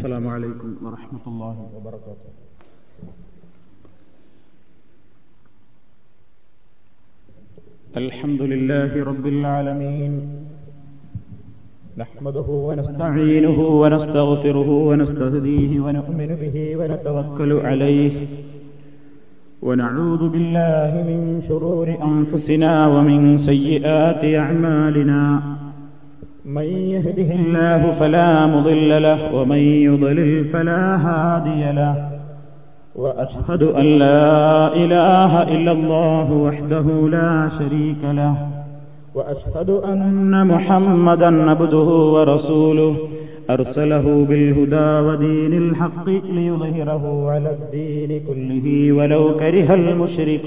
السلام عليكم ورحمة الله وبركاته. الحمد لله رب العالمين. نحمده ونستعينه ونستغفره ونستهديه ونؤمن به ونتوكل عليه. ونعوذ بالله من شرور أنفسنا ومن سيئات أعمالنا. من يهده الله فلا مضل له ومن يضلل فلا هادي له. وأشهد أن لا إله إلا الله وحده لا شريك له. وأشهد أن محمدا عبده ورسوله. أرسله بالهدى ودين الحق ليظهره على الدين كله ولو كره المشركون.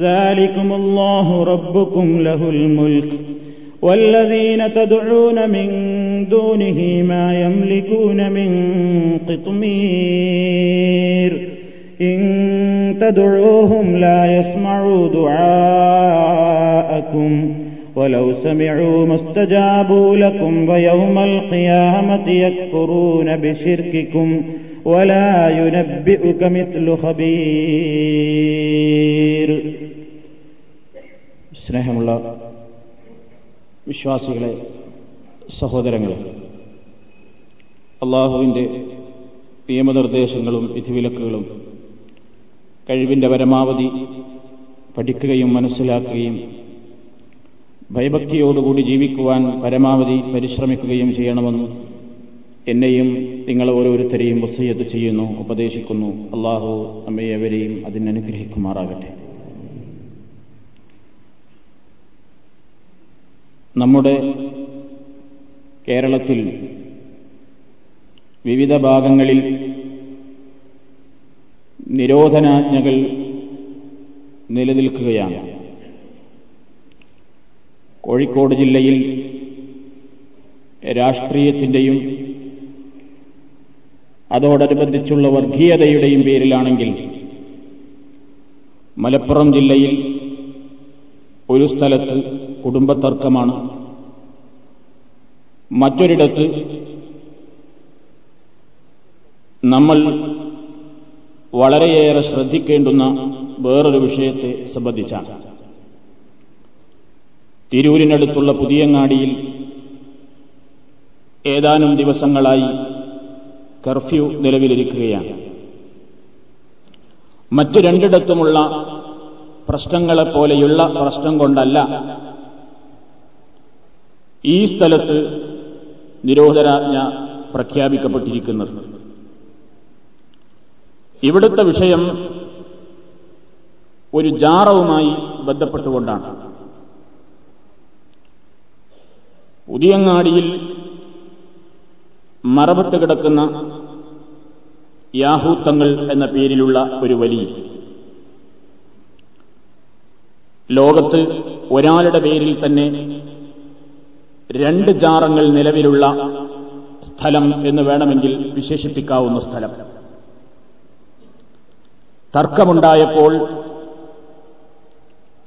ذلكم الله ربكم له الملك. والذين تدعون من دونه ما يملكون من قطمير. إن تدعوهم لا يسمعوا دعاءكم. ولو سمعوا ما استجابوا لكم ويوم القيامة يكفرون بشرككم. ولا ينبئك مثل خبير. സ്നേഹമുള്ള വിശ്വാസികളെ സഹോദരങ്ങളെ അള്ളാഹുവിന്റെ നിയമനിർദ്ദേശങ്ങളും വിധിവിലക്കുകളും കഴിവിന്റെ പരമാവധി പഠിക്കുകയും മനസ്സിലാക്കുകയും ഭയഭക്തിയോടുകൂടി ജീവിക്കുവാൻ പരമാവധി പരിശ്രമിക്കുകയും ചെയ്യണമെന്ന് എന്നെയും നിങ്ങൾ ഓരോരുത്തരെയും വസയ്യത്ത് ചെയ്യുന്നു ഉപദേശിക്കുന്നു. അള്ളാഹു നമ്മയെവരെയും അതിനനുഗ്രഹിക്കുമാറാകട്ടെ. നമ്മുടെ കേരളത്തിൽ വിവിധ ഭാഗങ്ങളിൽ നിരോധനാജ്ഞകൾ നിലനിൽക്കുകയാണ്. കോഴിക്കോട് ജില്ലയിൽ രാഷ്ട്രീയത്തിന്റെയും അതോടനുബന്ധിച്ചുള്ള വർഗീയതയുടെയും പേരിലാണെങ്കിൽ മലപ്പുറം ജില്ലയിൽ ഒരു സ്ഥലത്ത് കുടുംബത്തർക്കമാണ് മറ്റൊരിടത്ത് നമ്മൾ വളരെയേറെ ശ്രദ്ധിക്കേണ്ടുന്ന വേറൊരു വിഷയത്തെ സംബന്ധിച്ചാണ്. തിരൂരിനടുത്തുള്ള പുതിയങ്ങാടിയിൽ ഏതാനും ദിവസങ്ങളായി കർഫ്യൂ നിലവിലിരിക്കുകയാണ്. മറ്റു രണ്ടിടത്തുമുള്ള പ്രശ്നങ്ങളെപ്പോലെയുള്ള പ്രശ്നം കൊണ്ടല്ല ഈ സ്ഥലത്ത് നിരോധനാജ്ഞ പ്രഖ്യാപിക്കപ്പെട്ടിരിക്കുന്നത്. ഇവിടുത്തെ വിഷയം ഒരു ജാറവുമായി ബന്ധപ്പെട്ടുകൊണ്ടാണ്. പുതിയങ്ങാടിയിൽ മറബത്ത് കിടക്കുന്ന യാഹൂത്തങ്ങൾ എന്ന പേരിലുള്ള ഒരു വലിയ ലോകത്ത് ഒരാളുടെ പേരിൽ തന്നെ രണ്ട് ജാറങ്ങൾ നിലവിലുള്ള സ്ഥലം എന്ന് വേണമെങ്കിൽ വിശേഷിപ്പിക്കാവുന്ന സ്ഥലം. തർക്കമുണ്ടായപ്പോൾ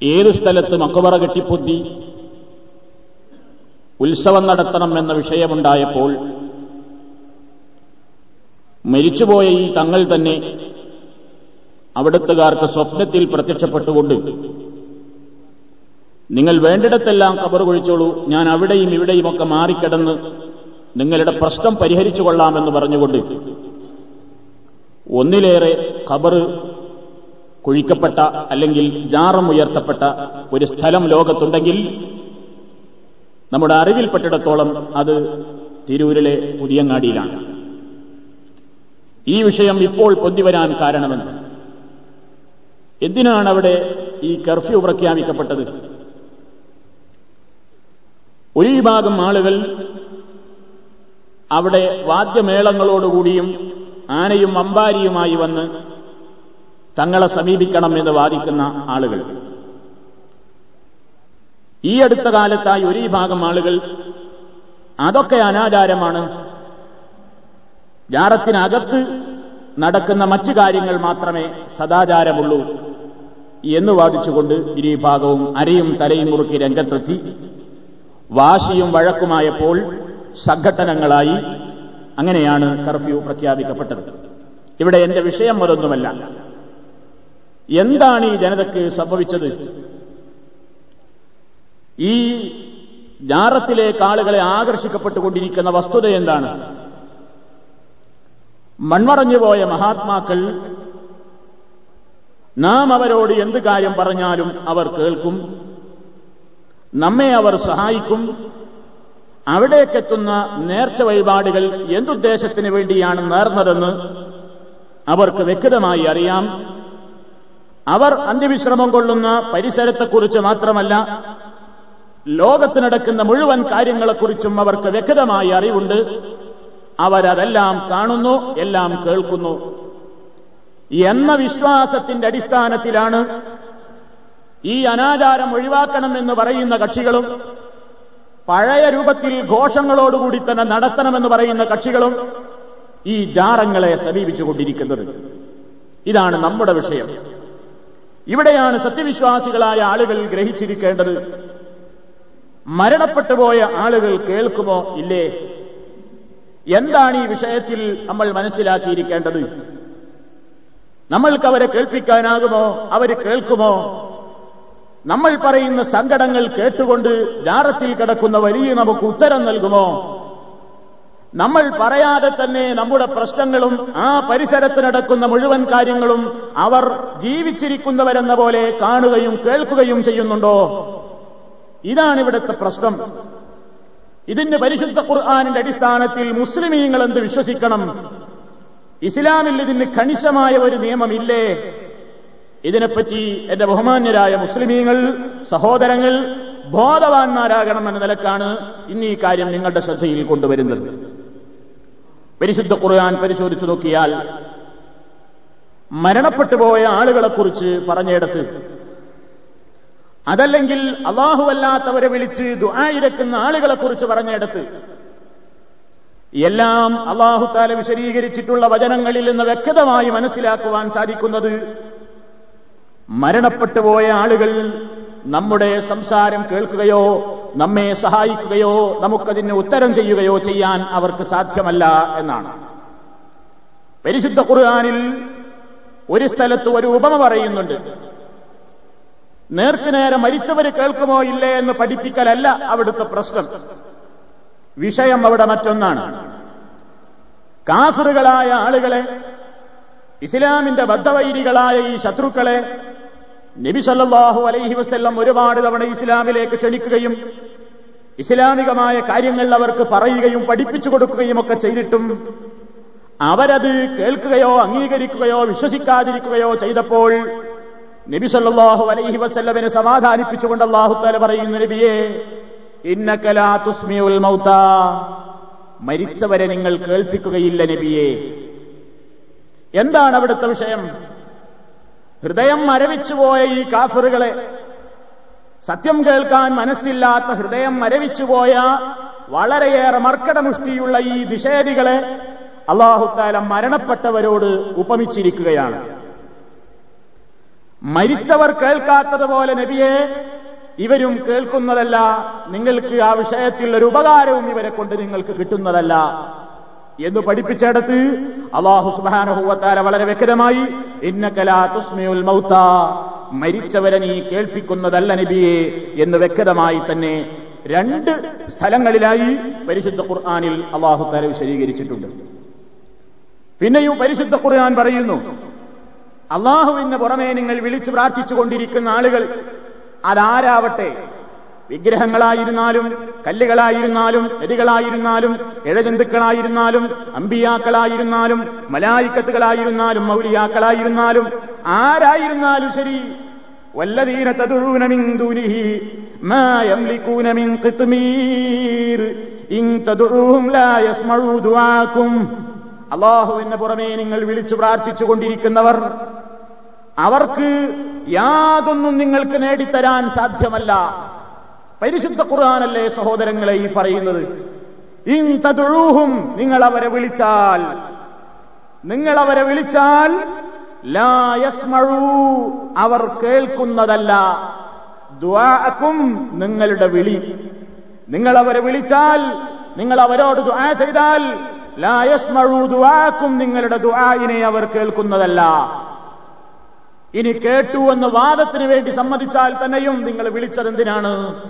ഏത് സ്ഥലത്ത് മക്കബറ കെട്ടിപ്പൊത്തി ഉത്സവം നടത്തണം എന്ന വിഷയമുണ്ടായപ്പോൾ മരിച്ചുപോയ ഈ തങ്ങൾ തന്നെ അവിടുത്തുകാർക്ക് സ്വപ്നത്തിൽ പ്രത്യക്ഷപ്പെട്ടുകൊണ്ട് നിങ്ങൾ വേണ്ടിടത്തെല്ലാം കബർ കുഴിച്ചോളൂ. ഞാൻ അവിടെയും ഇവിടെയും ഒക്കെ മാറിക്കിടന്ന് നിങ്ങളുടെ പ്രശ്നം പരിഹരിച്ചു കൊള്ളാമെന്ന് പറഞ്ഞുകൊണ്ട് ഒന്നിലേറെ ഖബർ കുഴിക്കപ്പെട്ട അല്ലെങ്കിൽ ജാറം ഉയർത്തപ്പെട്ട ഒരു സ്ഥലം ലോകത്തുണ്ടെങ്കിൽ നമ്മുടെ അറിവിൽപ്പെട്ടിടത്തോളം അത് തിരൂരിലെ പുതിയങ്ങാടിയിലാണ്. ഈ വിഷയം ഇപ്പോൾ പൊന്തിവരാൻ കാരണമെന്ന് എന്തിനാണ് അവിടെ ഈ കർഫ്യൂ പ്രഖ്യാപിക്കപ്പെട്ടത്? ഒരു വിഭാഗം ആളുകൾ അവിടെ വാദ്യമേളങ്ങളോടുകൂടിയും ആനയും അമ്പാരിയുമായി വന്ന് തങ്ങളെ സമീപിക്കണം എന്ന് വാദിക്കുന്ന ആളുകൾ. ഈ അടുത്ത കാലത്തായി ഒരു വിഭാഗം ആളുകൾ അതൊക്കെ അനാചാരമാണ്. ജാറത്തിനകത്ത് നടക്കുന്ന മറ്റു കാര്യങ്ങൾ മാത്രമേ സദാചാരമുള്ളൂ എന്ന് വാദിച്ചുകൊണ്ട് ഇരുവിഭാഗവും അരയും തലയും മുറുക്കി രംഗത്തെത്തി. വാശിയും വഴക്കുമായപ്പോൾ സംഘട്ടനങ്ങളായി അങ്ങനെയാണ് കർഫ്യൂ പ്രഖ്യാപിക്കപ്പെട്ടത്. ഇവിടെ എന്റെ വിഷയം അതൊന്നുമല്ല എന്താണ് ഈ ജനതയ്ക്ക് സംഭവിച്ചത്? ഈ ജാറത്തിലേക്ക് ആളുകളെ ആകർഷിക്കപ്പെട്ടുകൊണ്ടിരിക്കുന്ന വസ്തുത എന്താണ്? മൺമറഞ്ഞുപോയ മഹാത്മാക്കൾ നാം അവരോട് എന്ത് കാര്യം പറഞ്ഞാലും അവർ കേൾക്കും. നമ്മെ അവർ സഹായിക്കും. അവിടേക്കെത്തുന്ന നേർച്ച വഴിപാടുകൾ എന്തുദ്ദേശത്തിന് വേണ്ടിയാണ് നേർന്നതെന്ന് അവർക്ക് വ്യക്തമായി അറിയാം. അവർ അന്ത്യവിശ്രമം കൊള്ളുന്ന പരിസരത്തെക്കുറിച്ച് മാത്രമല്ല ലോകത്ത് നടക്കുന്ന മുഴുവൻ കാര്യങ്ങളെക്കുറിച്ചും അവർക്ക് വ്യക്തമായി അറിവുണ്ട്. അവരതെല്ലാം കാണുന്നു എല്ലാം കേൾക്കുന്നു. എന്ന വിശ്വാസത്തിന്റെ അടിസ്ഥാനത്തിലാണ് ഈ അനാചാരം ഒഴിവാക്കണമെന്ന് പറയുന്ന കക്ഷികളും പഴയ രൂപത്തിൽ ഘോഷങ്ങളോടുകൂടി തന്നെ നടത്തണമെന്ന് പറയുന്ന കക്ഷികളും ഈ ജാറങ്ങളെ സമീപിച്ചുകൊണ്ടിരിക്കുന്നത്. ഇതാണ് നമ്മുടെ വിഷയം. ഇവിടെയാണ് സത്യവിശ്വാസികളായ ആളുകൾ ഗ്രഹിച്ചിരിക്കേണ്ടത്. മരണപ്പെട്ടുപോയ ആളുകൾ കേൾക്കുമോ ഇല്ലേ? എന്താണ് ഈ വിഷയത്തിൽ നമ്മൾ മനസ്സിലാക്കിയിരിക്കേണ്ടത്? നമ്മൾക്ക് അവരെ കേൾപ്പിക്കാനാകുമോ? അവർ കേൾക്കുമോ? നമ്മൾ പറയുന്ന സങ്കടങ്ങൾ കേട്ടുകൊണ്ട് ജാറത്തിൽ കിടക്കുന്ന വലിയ നമുക്ക് ഉത്തരം നൽകുമോ? നമ്മൾ പറയാതെ തന്നെ നമ്മുടെ പ്രശ്നങ്ങളും ആ പരിസരത്ത് നടക്കുന്ന മുഴുവൻ കാര്യങ്ങളും അവർ ജീവിച്ചിരിക്കുന്നവരെന്ന പോലെ കാണുകയും കേൾക്കുകയും ചെയ്യുന്നുണ്ടോ? ഇതാണ് ഇവിടുത്തെ പ്രശ്നം. ഇതിന്റെ പരിശുദ്ധ ഖുർആാനിന്റെ അടിസ്ഥാനത്തിൽ മുസ്ലിമീങ്ങൾ എന്ത് വിശ്വസിക്കണം? ഇസ്ലാമിൽ ഇതിന് കണിശമായ ഒരു നിയമമില്ലേ? ഇതിനെപ്പറ്റി എന്റെ ബഹുമാന്യരായ മുസ്ലിമീങ്ങൾ സഹോദരങ്ങൾ ബോധവാന്മാരാകണം എന്ന നിലക്കാണ് ഇന്ന് ഈ കാര്യം നിങ്ങളുടെ ശ്രദ്ധയിൽ കൊണ്ടുവരുന്നത്. പരിശുദ്ധ ഖുർആൻ പരിശോധിച്ചു നോക്കിയാൽ മരണപ്പെട്ടുപോയ ആളുകളെക്കുറിച്ച് പറഞ്ഞെടുത്ത് അതല്ലെങ്കിൽ അള്ളാഹുവല്ലാത്തവരെ വിളിച്ച് ദുആയിരക്കുന്ന ആളുകളെക്കുറിച്ച് പറഞ്ഞെടുത്ത് എല്ലാം അള്ളാഹുത്താല വിശദീകരിച്ചിട്ടുള്ള വചനങ്ങളിൽ നിന്ന് വ്യക്തമായി മനസ്സിലാക്കുവാൻ സാധിക്കുന്നത് മരണപ്പെട്ടുപോയ ആളുകൾ നമ്മുടെ സംസാരം കേൾക്കുകയോ നമ്മെ സഹായിക്കുകയോ നമുക്കതിന് ഉത്തരം ചെയ്യുകയോ ചെയ്യാൻ അവർക്ക് സാധ്യമല്ല എന്നാണ്. പരിശുദ്ധ ഖുർആാനിൽ ഒരു സ്ഥലത്ത് ഒരു ഉപമ പറയുന്നുണ്ട്. നേർക്കുനേരെ മരിച്ചവര് കേൾക്കുമോ ഇല്ലേ എന്ന് പഠിപ്പിക്കലല്ല അവിടുത്തെ പ്രശ്നം. വിഷയം അവിടെ മറ്റൊന്നാണ്. കാഫറുകളായ ആളുകളെ ഇസ്ലാമിന്റെ ബദ്ധവൈരികളായ ഈ ശത്രുക്കളെ നബി സല്ലാഹു അലൈഹി വസ്ല്ലം ഒരുപാട് തവണ ഇസ്ലാമിലേക്ക് ക്ഷണിക്കുകയും ഇസ്ലാമികമായ കാര്യങ്ങൾ അവർക്ക് പറയുകയും പഠിപ്പിച്ചു കൊടുക്കുകയും ഒക്കെ ചെയ്തിട്ടും അവരത് കേൾക്കുകയോ അംഗീകരിക്കുകയോ വിശ്വസിക്കാതിരിക്കുകയോ ചെയ്തപ്പോൾ നബി സല്ലാഹു അലൈഹി വസ്ല്ലമിനെ സമാധാനിപ്പിച്ചുകൊണ്ട് അള്ളാഹുത്താല പറയുന്ന നബിയെ ഇന്നക്കലാ തുസ്മിയുൽ മൗത. മരിച്ചവരെ നിങ്ങൾ കേൾപ്പിക്കുകയില്ല നബിയെ. എന്താണ് അവിടുത്തെ വിഷയം? ഹൃദയം മരവിച്ചുപോയ ഈ കാഫറുകളെ സത്യം കേൾക്കാൻ മനസ്സില്ലാത്ത ഹൃദയം മരവിച്ചുപോയ വളരെയേറെ മർക്കടമുഷ്ടിയുള്ള ഈ നിഷേധികളെ അള്ളാഹുത്താല മരണപ്പെട്ടവരോട് ഉപമിച്ചിരിക്കുകയാണ്. മരിച്ചവർ കേൾക്കാത്തതുപോലെ നബിയെ ഇവരും കേൾക്കുന്നതല്ല നിങ്ങൾക്ക് ആ വിഷയത്തിൽ ഒരു ഉപകാരവും ഇവരെ കൊണ്ട് നിങ്ങൾക്ക് കിട്ടുന്നതല്ല. എന്ന് പഠിപ്പിച്ചെടുത്ത് അള്ളാഹു സുബാനഹുവത്താര വളരെ വ്യക്തമായി തുസ്മിയുൽ മൗത്ത. മരിച്ചവരെ നീ കേൾപ്പിക്കുന്നതല്ല നബിയെ എന്ന് വ്യക്തമായി തന്നെ രണ്ട് സ്ഥലങ്ങളിലായി പരിശുദ്ധ ഖുർആാനിൽ അള്ളാഹു താര വിശദീകരിച്ചിട്ടുണ്ട്. പിന്നെയും പരിശുദ്ധ ഖുർആൻ പറയുന്നു അള്ളാഹുവിന് പുറമേ നിങ്ങൾ വിളിച്ചു പ്രാർത്ഥിച്ചുകൊണ്ടിരിക്കുന്ന ആളുകൾ അതാരാവട്ടെ? വിഗ്രഹങ്ങളായിരുന്നാലും കല്ലുകളായിരുന്നാലും നദികളായിരുന്നാലും ഇഴജന്തുക്കളായിരുന്നാലും അമ്പിയാക്കളായിരുന്നാലും മലായിക്കത്തുകളായിരുന്നാലും മൗലിയാക്കളായിരുന്നാലും ആരായിരുന്നാലും ശരി? വല്ലതീന തതുഴൂന മിൻ ദൂനിഹി മാ യംലികൂന മിൻ ഖിത്മീർ ഇൻ അള്ളാഹുവിന് പുറമേ നിങ്ങൾ വിളിച്ചു പ്രാർത്ഥിച്ചുകൊണ്ടിരിക്കുന്നവർ അവർക്ക് യാതൊന്നും നിങ്ങൾക്ക് നേടിത്തരാൻ സാധ്യമല്ല. പരിശുദ്ധ ഖുർആാനല്ലേ സഹോദരങ്ങളെ ഈ പറയുന്നത്? ഇൻ നിങ്ങൾ അവരെ വിളിച്ചാൽ. നിങ്ങൾ അവരെ വിളിച്ചാൽ ലായസ്മഴൂ അവർ കേൾക്കുന്നതല്ല. ദ്വാക്കും നിങ്ങളുടെ വിളി. നിങ്ങൾ അവരെ വിളിച്ചാൽ നിങ്ങൾ അവരോട് ദുആ ചെയ്താൽ ലായസ്മഴൂ ദുആക്കും നിങ്ങളുടെ ദുആയിനെ അവർ കേൾക്കുന്നതല്ല. ഇനി കേട്ടു എന്ന് വാദത്തിന് വേണ്ടി സമ്മതിച്ചാൽ തന്നെയും നിങ്ങൾ വിളിച്ചതെന്തിനാണ്?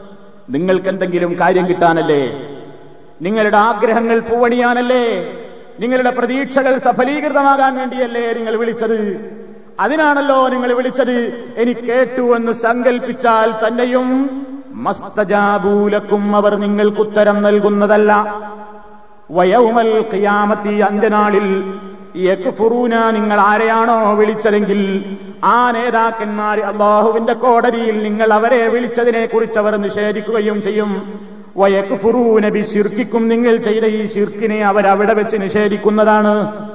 നിങ്ങൾക്ക് എന്തെങ്കിലും കാര്യം കിട്ടാനല്ലേ? നിങ്ങളുടെ ആഗ്രഹങ്ങൾ പൂവണിയാനല്ലേ? നിങ്ങളുടെ പ്രതീക്ഷകൾ സഫലീകൃതമാകാൻ വേണ്ടിയല്ലേ നിങ്ങൾ വിളിച്ചത്? അതിനാണല്ലോ നിങ്ങൾ വിളിച്ചത്. ഇനി കേട്ടു എന്ന് സങ്കൽപ്പിച്ചാൽ തന്നെയും മസ്തജാബൂലക്കും അവർ നിങ്ങൾക്ക് ഉത്തരം നൽകുന്നതല്ല. വയവുമൽ ഖിയാമത്തി അന്ത്യനാളിൽ യക്ഫുറൂന നിങ്ങൾ ആരെയാണോ വിളിച്ചതെങ്കിൽ ആ നേതാക്കന്മാർ അള്ളാഹുവിന്റെ കോടതിയിൽ നിങ്ങൾ അവരെ വിളിച്ചതിനെ കുറിച്ച് അവർ നിഷേധിക്കുകയും ചെയ്യും. വയക്ഫുറൂനബി ശിർക്കിക്കും നിങ്ങൾ ചെയ്ത ഈ ശിർക്കിനെ അവരവിടെ വെച്ച് നിഷേധിക്കുന്നതാണ്.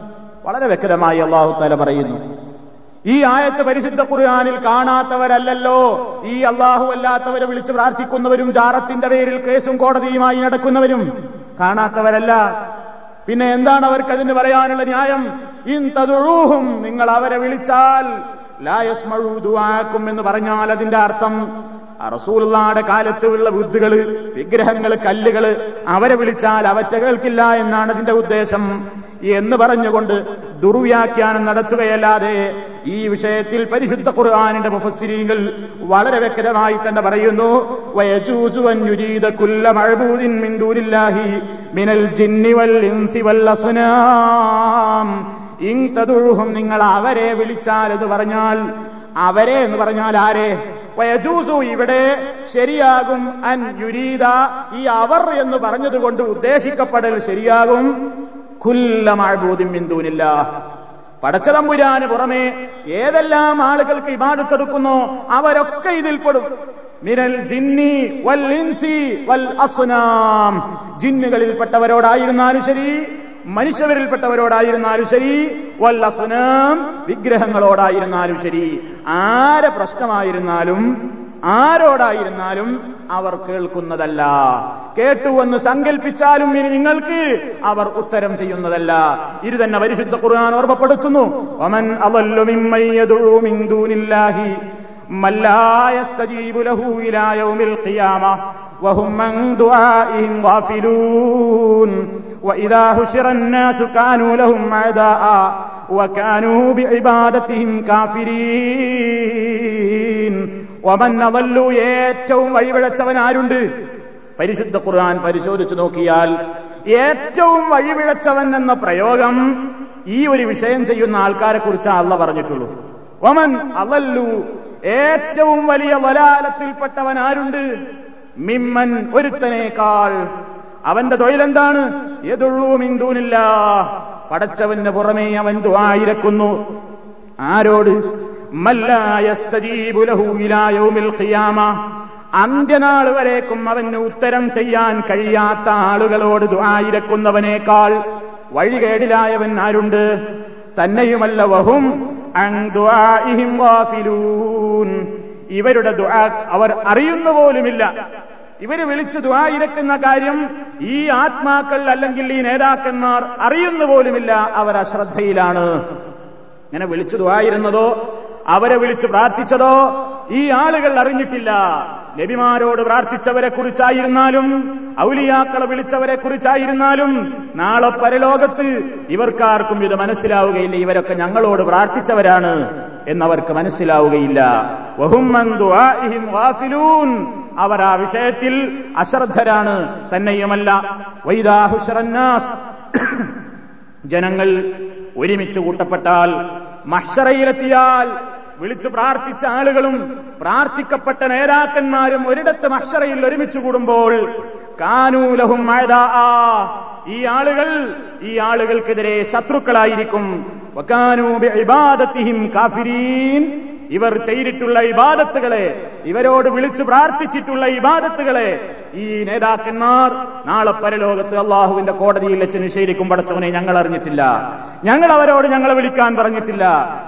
വളരെ വ്യക്തമായി അള്ളാഹു തല പറയുന്നു. ഈ ആയത്ത് പരിശുദ്ധ ഖുർആാനിൽ കാണാത്തവരല്ലല്ലോ. ഈ അള്ളാഹു അല്ലാത്തവരെ വിളിച്ച് പ്രാർത്ഥിക്കുന്നവരും ജാറത്തിന്റെ പേരിൽ കേസും കോടതിയുമായി നടക്കുന്നവരും കാണാത്തവരല്ല. പിന്നെ എന്താണ് അവർക്ക് അതിന് പറയാനുള്ള ന്യായം? ഇൻ തതുഴൂഹും നിങ്ങൾ അവരെ വിളിച്ചാൽ ലായസ്മഴൂതുവാക്കും എന്ന് പറഞ്ഞാൽ അതിന്റെ അർത്ഥം റസൂലുള്ളാടെ കാലത്തുള്ള ബുദ്ധുകൾ വിഗ്രഹങ്ങൾ കല്ലുകൾ അവരെ വിളിച്ചാൽ അവറ്റ കേൾക്കില്ല എന്നാണ് അതിന്റെ ഉദ്ദേശം. എന്ന് പറഞ്ഞുകൊണ്ട് ദുർവ്യാഖ്യാനം നടത്തുകയല്ലാതെ ഈ വിഷയത്തിൽ പരിശുദ്ധ ഖുർആാനിന്റെ മുഫസ്സിരീങ്ങൾ വളരെ വ്യക്തമായി തന്നെ പറയുന്നു മിനൽ ജിന്നി വൽ ഇൻസി വൽ അസ്നാം. ഇൻ തതുഴുഹും നിങ്ങൾ അവരെ വിളിച്ചാൽ എന്ന് പറഞ്ഞാൽ അവരെ എന്ന് പറഞ്ഞാൽ ആരെ? വയജൂസു ഇവിടെ ശരിയാകും. അൻ യുരീദ ഈ അവർ എന്ന് പറഞ്ഞതുകൊണ്ട് ഉദ്ദേശിക്കപ്പെടൽ ശരിയാകും. കുല്ലമാഴ്ബൂതിം ബിന്ദുവിനില്ല പടച്ചതമ്പുരാന് പുറമെ ഏതെല്ലാം ആളുകൾക്ക് ഇബാദത്തെടുക്കുന്നോ അവരൊക്കെ ഇതിൽപ്പെടും മിനൽ ജിന്നി വൽ ഇൻസി വൽ അസുനാം. ജിന്നുകളിൽപ്പെട്ടവരോടായിരുന്നാലും ശരി മനുഷ്യവരിൽപ്പെട്ടവരോടായിരുന്നാലും ശരി വല്ല സുനാം വിഗ്രഹങ്ങളോടായിരുന്നാലും ശരി. ആരെ പ്രശ്നമായിരുന്നാലും ആരോടായിരുന്നാലും അവർ കേൾക്കുന്നതല്ല. കേട്ടുവെന്ന് സങ്കല്പിച്ചാലും ഇനി നിങ്ങൾക്ക് അവർ ഉത്തരം ചെയ്യുന്നതല്ല. ഇത് തന്നെ പരിശുദ്ധ ഖുർആൻ ഓർമ്മപ്പെടുത്തുന്നു. ഒമൻ അവല്ലുമില്ലാഹി മല്ലായ യൗമിൽ ഖിയാമ وهم من دعائهم غافلون وإذا هشر الناس كانوا لهم عداء وكانوا بعبادتهم كافرين ومن أضل ഏറ്റവും വഴിപിഴച്ചവൻ ആരുണ്ട് പരിശുദ്ധ ഖുർആൻ പരിശോധിച്ചു നോക്കിയാൽ ഏറ്റവും വഴിപിഴച്ചവൻ എന്ന പ്രയോഗം ഈ ഒരു വിഷയം ചെയ്യുന്ന ആൾക്കാരെ കുറിച്ച് അല്ല പറഞ്ഞിട്ടുള്ളൂ ഒമൻ അവല്ലു ഏറ്റവും വലിയ വലാലത്തിൽപ്പെട്ടവൻ ആരുണ്ട് മിമ്മൻ ഒരുത്തനേക്കാൾ അവന്റെ തൊഴിലെന്താണ്? എതൊഴൂ മിന്തൂനില്ല പടച്ചവന് പുറമേ അവൻ ദുആയിരക്കുന്നു ആരോട്? അന്ത്യനാൾ വരേക്കും അവന് ഉത്തരം ചെയ്യാൻ കഴിയാത്ത ആളുകളോട് ദുആയിരക്കുന്നവനേക്കാൾ വഴികേടിലായവൻ ആരുണ്ട്? തന്നെയുമല്ല വഹും ഇവരുടെ അവർ അറിയുന്നു പോലുമില്ല. ഇവർ വിളിച്ചു ദുവായിരക്കുന്ന കാര്യം ഈ ആത്മാക്കൾ അല്ലെങ്കിൽ ഈ നേതാക്കന്മാർ അറിയുന്നു പോലുമില്ല. അവർ അശ്രദ്ധയിലാണ്. ഇങ്ങനെ വിളിച്ചു ദുവായിരുന്നതോ അവരെ വിളിച്ചു പ്രാർത്ഥിച്ചതോ ഈ ആളുകൾ അറിഞ്ഞിട്ടില്ല. നബിമാരോട് പ്രാർത്ഥിച്ചവരെ കുറിച്ചായിരുന്നാലും ഔലിയാക്കളെ വിളിച്ചവരെ കുറിച്ചായിരുന്നാലും നാളെ പരലോകത്ത് ഇവർക്കാർക്കും ഇത് മനസ്സിലാവുകയില്ല. ഇവരൊക്കെ ഞങ്ങളോട് പ്രാർത്ഥിച്ചവരാണ് എന്നവർക്ക് മനസ്സിലാവുകയില്ല. അവർ ആ വിഷയത്തിൽ അശ്രദ്ധരാണ് തന്നെയുമല്ല. വൈദാഹുഷറന്നാസ് ജനങ്ങൾ ഒരുമിച്ച് കൂട്ടപ്പെട്ടാൽ മഷറയിലെത്തിയാൽ വിളിച്ചു പ്രാർത്ഥിച്ച ആളുകളും പ്രാർത്ഥിക്കപ്പെട്ട നേതാക്കന്മാരും ഒരിടത്ത് മഷറയിൽ ഒരുമിച്ച് കൂടുമ്പോൾ കാനൂലഹും ഈ ആളുകൾ ഈ ആളുകൾക്കെതിരെ ശത്രുക്കളായിരിക്കും. കാഫിരീൻ. ഇവർ ചെയ്തിട്ടുള്ള ഇബാദത്തുകളെ ഇവരോട് വിളിച്ചു പ്രാർത്ഥിച്ചിട്ടുള്ള ഇബാദത്തുകളെ ഈ നേതാക്കന്മാർ നാളെ പരലോകത്ത് അള്ളാഹുവിന്റെ കോടതിയിൽ വെച്ച് നിഷേധിക്കും പടച്ചവനെ ഞങ്ങൾ അറിഞ്ഞിട്ടില്ല. ഞങ്ങൾ അവരോട് ഞങ്ങളെ വിളിക്കാൻ പറഞ്ഞിട്ടില്ല.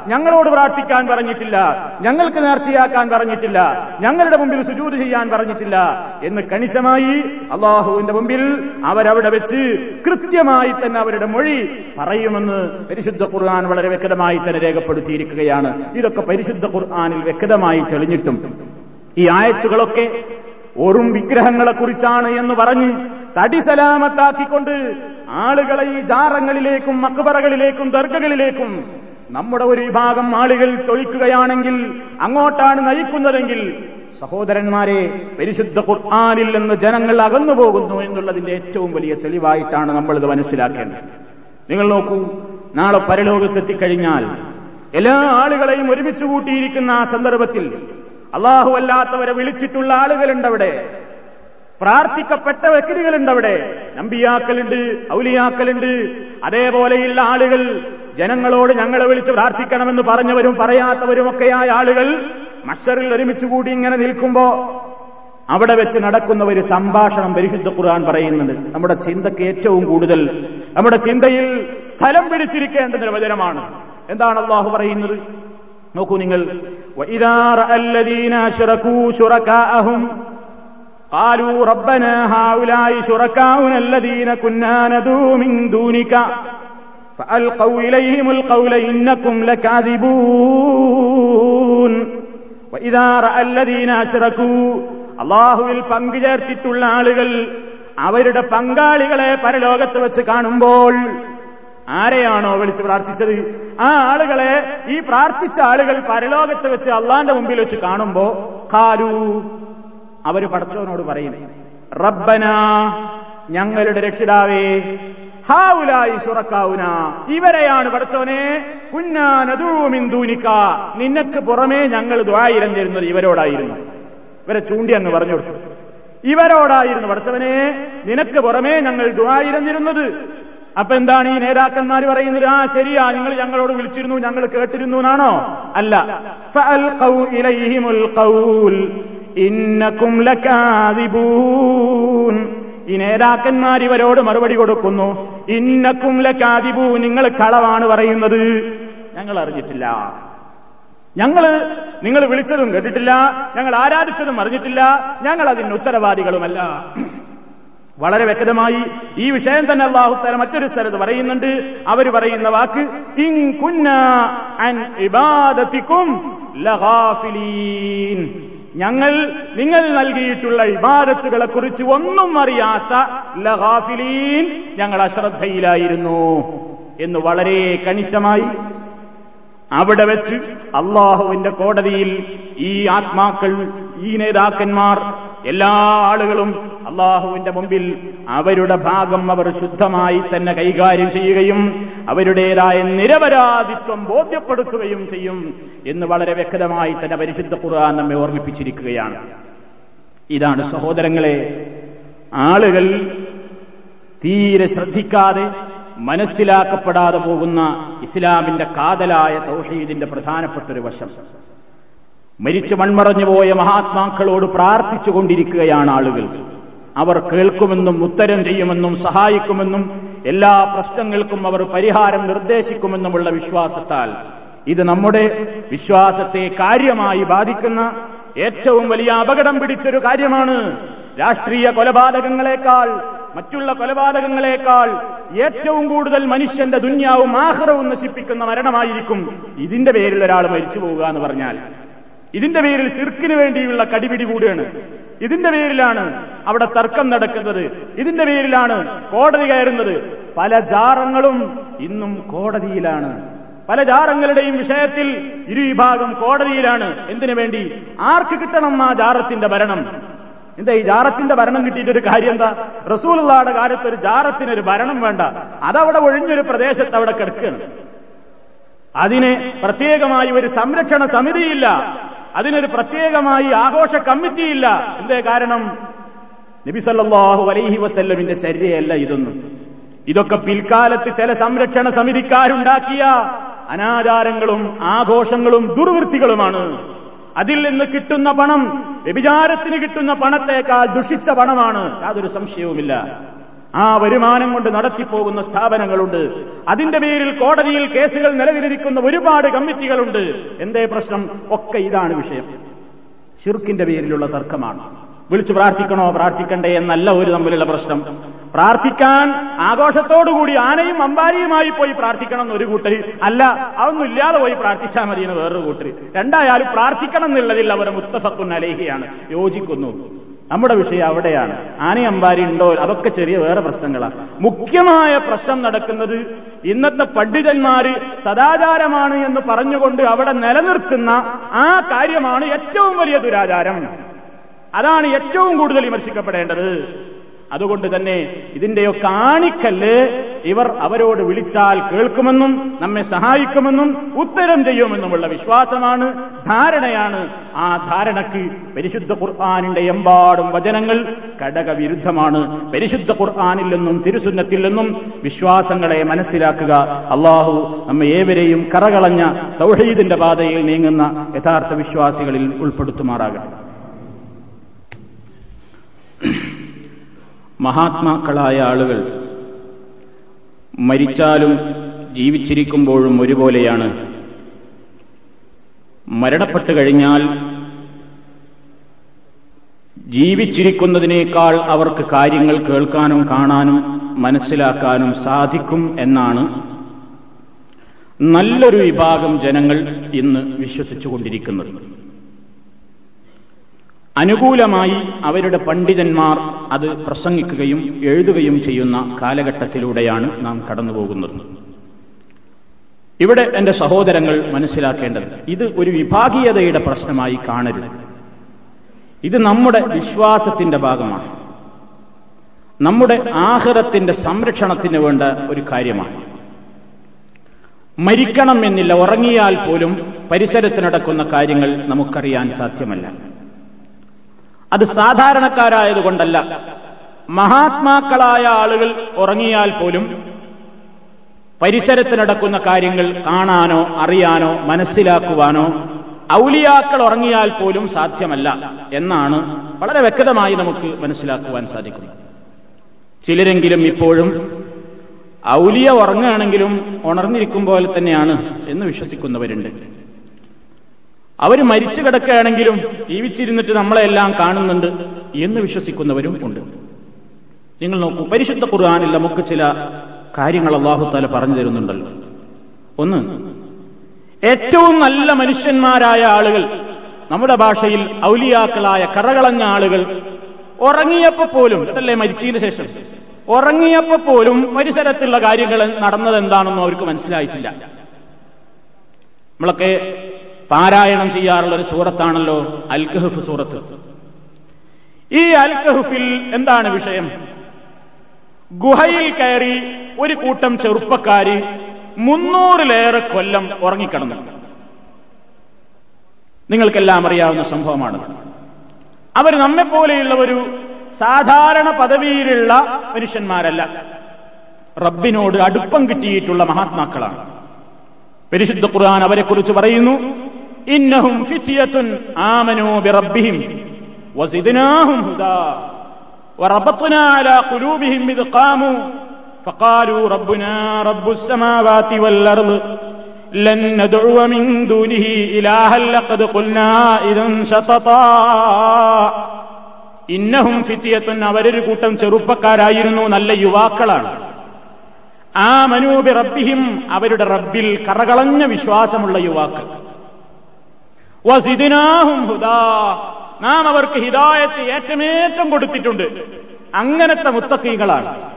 ഞങ്ങളോട് പ്രാർത്ഥിക്കാൻ പറഞ്ഞിട്ടില്ല. ഞങ്ങൾക്ക് നേർച്ചയാക്കാൻ പറഞ്ഞിട്ടില്ല. ഞങ്ങളുടെ മുമ്പിൽ സുജൂത് ചെയ്യാൻ പറഞ്ഞിട്ടില്ല. എന്ന് കണിശമായി അള്ളാഹുവിന്റെ മുമ്പിൽ അവരവിടെ വെച്ച് കൃത്യമായി തന്നെ അവരുടെ മൊഴി പറയുമെന്ന് പരിശുദ്ധ ഖുർആൻ വളരെ വ്യക്തമായി തന്നെ രേഖപ്പെടുത്തിയിരിക്കുകയാണ്. ഇതൊക്കെ പരിശുദ്ധ ഖുർആാനിൽ വ്യക്തമായി തെളിഞ്ഞിട്ടും ഈ ആയത്തുകളൊക്കെ ഓറും വിഗ്രഹങ്ങളെക്കുറിച്ചാണ് എന്ന് പറഞ്ഞ് തടി സലാമത്താക്കിക്കൊണ്ട് ആളുകളെ ഈ ജാറങ്ങളിലേക്കും മക്ബറകളിലേക്കും ദർഗകളിലേക്കും നമ്മുടെ ഒരു വിഭാഗം ആളുകൾ തൊഴിക്കുകയാണെങ്കിൽ അങ്ങോട്ടാണ് നയിക്കുന്നതെങ്കിൽ സഹോദരന്മാരെ പരിശുദ്ധ ഖുർആാനിൽ നിന്ന് ജനങ്ങൾ അകന്നു പോകുന്നു എന്നുള്ളതിന്റെ ഏറ്റവും വലിയ തെളിവായിട്ടാണ് നമ്മളിത് മനസ്സിലാക്കേണ്ടത്. നിങ്ങൾ നോക്കൂ നാളെ പരലോകത്തെത്തിക്കഴിഞ്ഞാൽ എല്ലാ ആളുകളെയും ഒരുമിച്ച് കൂട്ടിയിരിക്കുന്ന ആ സന്ദർഭത്തിൽ അള്ളാഹു അല്ലാത്തവരെ വിളിച്ചിട്ടുള്ള ആളുകളുണ്ടവിടെ. പ്രാർത്ഥിക്കപ്പെട്ട വ്യക്തികളുണ്ടവിടെ. നമ്പിയാക്കലുണ്ട് ഔലിയാക്കലുണ്ട് അതേപോലെയുള്ള ആളുകൾ ജനങ്ങളോട് ഞങ്ങളെ വിളിച്ച് പ്രാർത്ഥിക്കണമെന്ന് പറഞ്ഞവരും പറയാത്തവരുമൊക്കെയായ ആളുകൾ മഷറിൽ ഒരുമിച്ച് കൂടി ഇങ്ങനെ നിൽക്കുമ്പോ അവിടെ വെച്ച് നടക്കുന്ന ഒരു സംഭാഷണം പരിശുദ്ധ ഖുർആൻ പറയുന്നുണ്ട്. നമ്മുടെ ചിന്തക്ക് ഏറ്റവും കൂടുതൽ നമ്മുടെ ചിന്തയിൽ സ്ഥലം പിടിച്ചിരിക്കേണ്ട നിർവചനമാണ് എന്താണ് അള്ളാഹു പറയുന്നത് നോക്കൂ നിങ്ങൾ قالوا ربنا هؤلاء شركاؤنا الذين كنا ندعو من دونك فألقوا إليهم القول إنكم لكاذبون وإذا رأى الذين أشركوا അള്ളാഹുവിൽ പങ്കുചേർത്തിട്ടുള്ള ആളുകൾ അവരുടെ പങ്കാളികളെ പരലോകത്ത് വെച്ച് കാണുമ്പോൾ ആരെയാണോ വിളിച്ച് പ്രാർത്ഥിച്ചത്? ആ ആളുകളെ ഈ പ്രാർത്ഥിച്ച ആളുകൾ പരലോകത്ത് വെച്ച് അള്ളാന്റെ മുമ്പിൽ വെച്ച് കാണുമ്പോ കാലു അവർ പടച്ചവനോട് പറയും റബ്ബന ഞങ്ങളുടെ രക്ഷിതാവേ ഹാവുലായി സുറക്കാവുന ഇവരെയാണ് പടച്ചോനെ കുഞ്ഞാനതൂമിന്ദൂനിക്ക നിനക്ക് പുറമേ ഞങ്ങൾ ദ്വായിരം ഇവരോടായിരുന്നു. ഇവരെ ചൂണ്ടി അങ്ങ് പറഞ്ഞു കൊടുത്തു. ഇവരോടായിരുന്നു പടച്ചവനെ നിനക്ക് പുറമേ ഞങ്ങൾ ദ്വായിരഞ്ഞിരുന്നത് അപ്പൊ എന്താണ് ഈ നേതാക്കന്മാർ പറയുന്നത്? ആ ശരിയാ നിങ്ങൾ ഞങ്ങളോട് വിളിച്ചിരുന്നു ഞങ്ങൾ കേട്ടിരുന്നു എന്നാണോ? അല്ല. ഇന്നക്കും ഈ നേതാക്കന്മാർ ഇവരോട് മറുപടി കൊടുക്കുന്നു. ഇന്നക്കും ലക്കാതിബൂ നിങ്ങൾ കളവാണ് പറയുന്നത്. ഞങ്ങൾ അറിഞ്ഞിട്ടില്ല. ഞങ്ങൾ നിങ്ങൾ വിളിച്ചതും കേട്ടിട്ടില്ല. ഞങ്ങൾ ആരാധിച്ചതും അറിഞ്ഞിട്ടില്ല. ഞങ്ങൾ അതിന് ഉത്തരവാദികളുമല്ല. വളരെ വ്യക്തമായി ഈ വിഷയം തന്നെ അള്ളാഹുത്തല മറ്റൊരു സ്ഥലത്ത് പറയുന്നുണ്ട്. അവർ പറയുന്ന വാക്ക് ഞങ്ങൾ നിങ്ങൾ നൽകിയിട്ടുള്ള ഇബാദത്തുകളെ കുറിച്ച് ഒന്നും അറിയാത്ത ലഹാഫിലീൻ ഞങ്ങൾ അശ്രദ്ധയിലായിരുന്നു എന്ന് വളരെ കണിശമായി അവിടെ വെച്ച് അള്ളാഹുവിന്റെ കോടതിയിൽ ഈ ആത്മാക്കൾ ഈ നേതാക്കന്മാർ എല്ലാ ആളുകളും അള്ളാഹുവിന്റെ മുമ്പിൽ അവരുടെ ഭാഗം അവർ ശുദ്ധമായി തന്നെ കൈകാര്യം ചെയ്യുകയും അവരുടേതായ നിരപരാധിത്വം ബോധ്യപ്പെടുത്തുകയും ചെയ്യും എന്ന് വളരെ വ്യക്തമായി തന്നെ പരിശുദ്ധ ഖുർആൻ നമ്മെ ഓർമ്മിപ്പിച്ചിരിക്കുകയാണ്. ഇതാണ് സഹോദരങ്ങളെ ആളുകൾ തീരെ ശ്രദ്ധിക്കാതെ മനസ്സിലാക്കപ്പെടാതെ പോകുന്ന ഇസ്ലാമിന്റെ കാതലായ തൗഹീദിന്റെ പ്രധാനപ്പെട്ടൊരു വശം. മരിച്ചു മൺമറഞ്ഞുപോയ മഹാത്മാക്കളോട് പ്രാർത്ഥിച്ചുകൊണ്ടിരിക്കുകയാണ് ആളുകൾ. അവർ കേൾക്കുമെന്നും ഉത്തരം ചെയ്യുമെന്നും സഹായിക്കുമെന്നും എല്ലാ പ്രശ്നങ്ങൾക്കും അവർ പരിഹാരം നിർദ്ദേശിക്കുമെന്നുമുള്ള വിശ്വാസത്താൽ ഇത് നമ്മുടെ വിശ്വാസത്തെ കാര്യമായി ബാധിക്കുന്ന ഏറ്റവും വലിയ അപകടം പിടിച്ചൊരു കാര്യമാണ്. രാഷ്ട്രീയ കൊലപാതകങ്ങളെക്കാൾ മറ്റുള്ള കൊലപാതകങ്ങളെക്കാൾ ഏറ്റവും കൂടുതൽ മനുഷ്യന്റെ ദുന്യാവും ആഹ്റവും നശിപ്പിക്കുന്ന മരണമായിരിക്കും ഇതിന്റെ പേരിൽ ഒരാൾ മരിച്ചു പോവുക എന്ന് പറഞ്ഞാൽ. ഇതിന്റെ പേരിൽ ശിർക്കിന് വേണ്ടിയുള്ള കടിപിടി കൂടുകയാണ് ഇതിന്റെ പേരിലാണ് അവിടെ തർക്കം നടക്കുന്നത്. ഇതിന്റെ പേരിലാണ് കോടതി കയറുന്നത്. പല ജാറങ്ങളും ഇന്നും കോടതിയിലാണ്. പല ജാറങ്ങളുടെയും വിഷയത്തിൽ ഇരു വിഭാഗം കോടതിയിലാണ്. എന്തിനു വേണ്ടി? ആർക്ക് കിട്ടണം ആ ജാറത്തിന്റെ ഭരണം? എന്താ ഈ ജാറത്തിന്റെ ഭരണം കിട്ടിയിട്ടൊരു കാര്യം എന്താ? റസൂലുള്ളാടെ കാലത്ത് ഒരു ജാറത്തിനൊരു ഭരണം വേണ്ട. അതവിടെ ഒഴിഞ്ഞൊരു പ്രദേശത്ത് അവിടെ കിടക്കുകയാണ്. അതിന് പ്രത്യേകമായി ഒരു സംരക്ഷണ സമിതിയില്ല. അതിനൊരു പ്രത്യേകമായി ആഘോഷ കമ്മിറ്റിയില്ല. എന്തേ കാരണം? നബിസല്ലാഹു അലൈഹി വസല്ലമിന്റെ ചര്യയല്ല ഇതൊന്നും. ഇതൊക്കെ പിൽക്കാലത്ത് ചില സംരക്ഷണ സമിതിക്കാരുണ്ടാക്കിയ അനാചാരങ്ങളും ആഘോഷങ്ങളും ദുർവൃത്തികളുമാണ്. അതിൽ നിന്ന് കിട്ടുന്ന പണം വ്യഭിചാരത്തിന് കിട്ടുന്ന പണത്തേക്കാൾ ദുഷിച്ച പണമാണ്. യാതൊരു സംശയവുമില്ല. ആ വരുമാനം കൊണ്ട് നടത്തിപ്പോകുന്ന സ്ഥാപനങ്ങളുണ്ട്. അതിന്റെ പേരിൽ കോടതിയിൽ കേസുകൾ നിലവിലിരിക്കുന്ന ഒരുപാട് കമ്മിറ്റികളുണ്ട്. എന്തേ പ്രശ്നം? ഒക്കെ ഇതാണ് വിഷയം. ഷിർക്കിന്റെ പേരിലുള്ള തർക്കമാണ്. വിളിച്ചു പ്രാർത്ഥിക്കണോ? പ്രാർത്ഥിക്കണ്ടേ എന്നല്ല ഒരു തമ്മിലുള്ള പ്രശ്നം. പ്രാർത്ഥിക്കാൻ ആഘോഷത്തോടുകൂടി ആനയും അമ്പാരിയുമായി പോയി പ്രാർത്ഥിക്കണം എന്നൊരു കൂട്ടര്. അല്ല അതൊന്നും ഇല്ലാതെ പോയി പ്രാർത്ഥിച്ചാൽ മതി എന്ന് വേറൊരു കൂട്ടര്. രണ്ടായാലും പ്രാർത്ഥിക്കണം എന്നുള്ളതിൽ അവർ മുത്തഫക്കുൻ അലേഹിയാണ്. യോജിക്കുന്നു. നമ്മുടെ വിഷയം അവിടെയാണ്. ആനയമ്പാരി ഉണ്ടോ? അതൊക്കെ ചെറിയ വേറെ പ്രശ്നങ്ങളാണ് മുഖ്യമായ പ്രശ്നം നടക്കുന്നത് ഇന്നത്തെ പണ്ഡിതന്മാര് സദാചാരമാണ് എന്ന് പറഞ്ഞുകൊണ്ട് അവിടെ നിലനിർത്തുന്ന ആ കാര്യമാണ് ഏറ്റവും വലിയ ദുരാചാരം. അതാണ് ഏറ്റവും കൂടുതൽ വിമർശിക്കപ്പെടേണ്ടത്. അതുകൊണ്ട് തന്നെ ഇതിന്റെയൊക്കെ ആണിക്കല്ല് ഇവർ അവരോട് വിളിച്ചാൽ കേൾക്കുമെന്നും നമ്മെ സഹായിക്കുമെന്നും ഉത്തരം ചെയ്യുമെന്നുമുള്ള വിശ്വാസമാണ് ധാരണയാണ്. ആ ധാരണക്ക് പരിശുദ്ധ ഖുർആാനിന്റെ എമ്പാടും വചനങ്ങൾ ഘടകവിരുദ്ധമാണ്. പരിശുദ്ധ ഖുർആാനില്ലെന്നും തിരുസുന്നത്തില്ലെന്നും വിശ്വാസങ്ങളെ മനസ്സിലാക്കുക. അള്ളാഹു നമ്മെ ഏവരെയും കറകളഞ്ഞ തൗഹീദിന്റെ പാതയിൽ നീങ്ങുന്ന യഥാർത്ഥ വിശ്വാസികളിൽ ഉൾപ്പെടുത്തുമാറാകട്ടെ. മഹാത്മാക്കളായ ആളുകൾ മരിച്ചാലും ജീവിച്ചിരിക്കുമ്പോഴും ഒരുപോലെയാണ്. മരണപ്പെട്ടു കഴിഞ്ഞാൽ ജീവിച്ചിരിക്കുന്നതിനേക്കാൾ അവർക്ക് കാര്യങ്ങൾ കേൾക്കാനും കാണാനും മനസ്സിലാക്കാനും സാധിക്കും എന്നാണ് നല്ലൊരു വിഭാഗം ജനങ്ങൾ ഇന്ന് വിശ്വസിച്ചുകൊണ്ടിരിക്കുന്നത്. അനുകൂലമായി അവരുടെ പണ്ഡിതന്മാർ അത് പ്രസംഗിക്കുകയും എഴുതുകയും ചെയ്യുന്ന കാലഘട്ടത്തിലൂടെയാണ് നാം കടന്നുപോകുന്നത്. ഇവിടെ എന്റെ സഹോദരങ്ങൾ മനസ്സിലാക്കേണ്ടത് ഇത് ഒരു വിഭാഗീയതയുടെ പ്രശ്നമായി കാണരുത്. ഇത് നമ്മുടെ വിശ്വാസത്തിന്റെ ഭാഗമാണ്. നമ്മുടെ ആഹൃതത്തിന്റെ സംരക്ഷണത്തിന് വേണ്ട ഒരു കാര്യമാണ്. മരിക്കണം എന്നില്ല ഉറങ്ങിയാൽ പോലും പരിസരത്തിനടക്കുന്ന കാര്യങ്ങൾ നമുക്കറിയാൻ സാധ്യമല്ല. അത് സാധാരണക്കാരായതുകൊണ്ടല്ല. മഹാത്മാക്കളായ ആളുകൾ ഉറങ്ങിയാൽ പോലും പരിസരത്ത് നടക്കുന്ന കാര്യങ്ങൾ കാണാനോ അറിയാനോ മനസ്സിലാക്കുവാനോ ഔലിയാക്കൾ ഉറങ്ങിയാൽ പോലും സാധ്യമല്ല എന്നാണ് വളരെ വ്യക്തമായി നമുക്ക് മനസ്സിലാക്കുവാൻ സാധിക്കുന്നത്. ചിലരെങ്കിലും ഇപ്പോഴും ഔലിയ ഉറങ്ങുകയാണെങ്കിലും ഉണർന്നിരിക്കും പോലെ തന്നെയാണ് എന്ന് വിശ്വസിക്കുന്നവരുണ്ട്. അവർ മരിച്ചു കിടക്കുകയാണെങ്കിലും ജീവിച്ചിരുന്നിട്ട് നമ്മളെല്ലാം കാണുന്നുണ്ട് എന്ന് വിശ്വസിക്കുന്നവരും ഉണ്ട്. നിങ്ങൾ നോക്കൂ പരിശുദ്ധ ഖുർആാനിൽ നമുക്ക് ചില കാര്യങ്ങൾ അള്ളാഹുത്താല പറഞ്ഞു തരുന്നുണ്ടല്ലോ. ഒന്ന് ഏറ്റവും നല്ല മനുഷ്യന്മാരായ ആളുകൾ നമ്മുടെ ഭാഷയിൽ ഔലിയാക്കളായ കറകളഞ്ഞ ആളുകൾ ഉറങ്ങിയപ്പോ പോലും അതല്ലേ മരിച്ചതിന് ശേഷം ഉറങ്ങിയപ്പോ പോലും പരിസരത്തുള്ള കാര്യങ്ങൾ നടന്നത് എന്താണെന്നും അവർക്ക് മനസ്സിലായിട്ടില്ല. നമ്മളൊക്കെ പാരായണം ചെയ്യാറുള്ള ഒരു സൂറത്താണല്ലോ അൽക്കഹഫ് സൂറത്ത്. ഈ അൽക്കഹഫിൽ എന്താണ് വിഷയം? ഗുഹയിൽ കയറി ഒരു കൂട്ടം ചെറുപ്പക്കാര് മുന്നൂറിലേറെ കൊല്ലം ഉറങ്ങിക്കിടന്നു. നിങ്ങൾക്കെല്ലാം അറിയാവുന്ന സംഭവമാണ്. അവർ നമ്മെപ്പോലെയുള്ള ഒരു സാധാരണ പദവിയിലുള്ള മനുഷ്യന്മാരല്ല. റബ്ബിനോട് അടുപ്പം കിട്ടിയിട്ടുള്ള മഹാത്മാക്കളാണ്. പരിശുദ്ധ ഖുർആൻ അവരെക്കുറിച്ച് പറയുന്നു ഇന്നഹും ഫിത്യത്തുൻ ആമനൂ ബിറബ്ബിഹിം വസിദ്നാഹും ഹുദാ وربطنا على قلوبهم إذ قاموا فقالوا ربنا رب السماوات والأرض لن ندعو من دونه إلها لقد قلنا إذا شططا ഇന്നഹും ഫിത്തിയത്തുൻ അവരൊരു കൂട്ടം ചെറുപ്പക്കാരായിരുന്നു നല്ല യുവാക്കളാണ് ആ മനൂബി റബ്ബിഹിം അവരുടെ റബ്ബിൽ കറകളഞ്ഞ വിശ്വാസമുള്ള യുവാക്കൾ വസിദിനാഹും ഹുദാ നാം അവർക്ക് ഹിദായത്ത് ഏറ്റമേറ്റം കൊടുത്തിട്ടുണ്ട്. അങ്ങനത്തെ മുത്തക്കീകളാണ്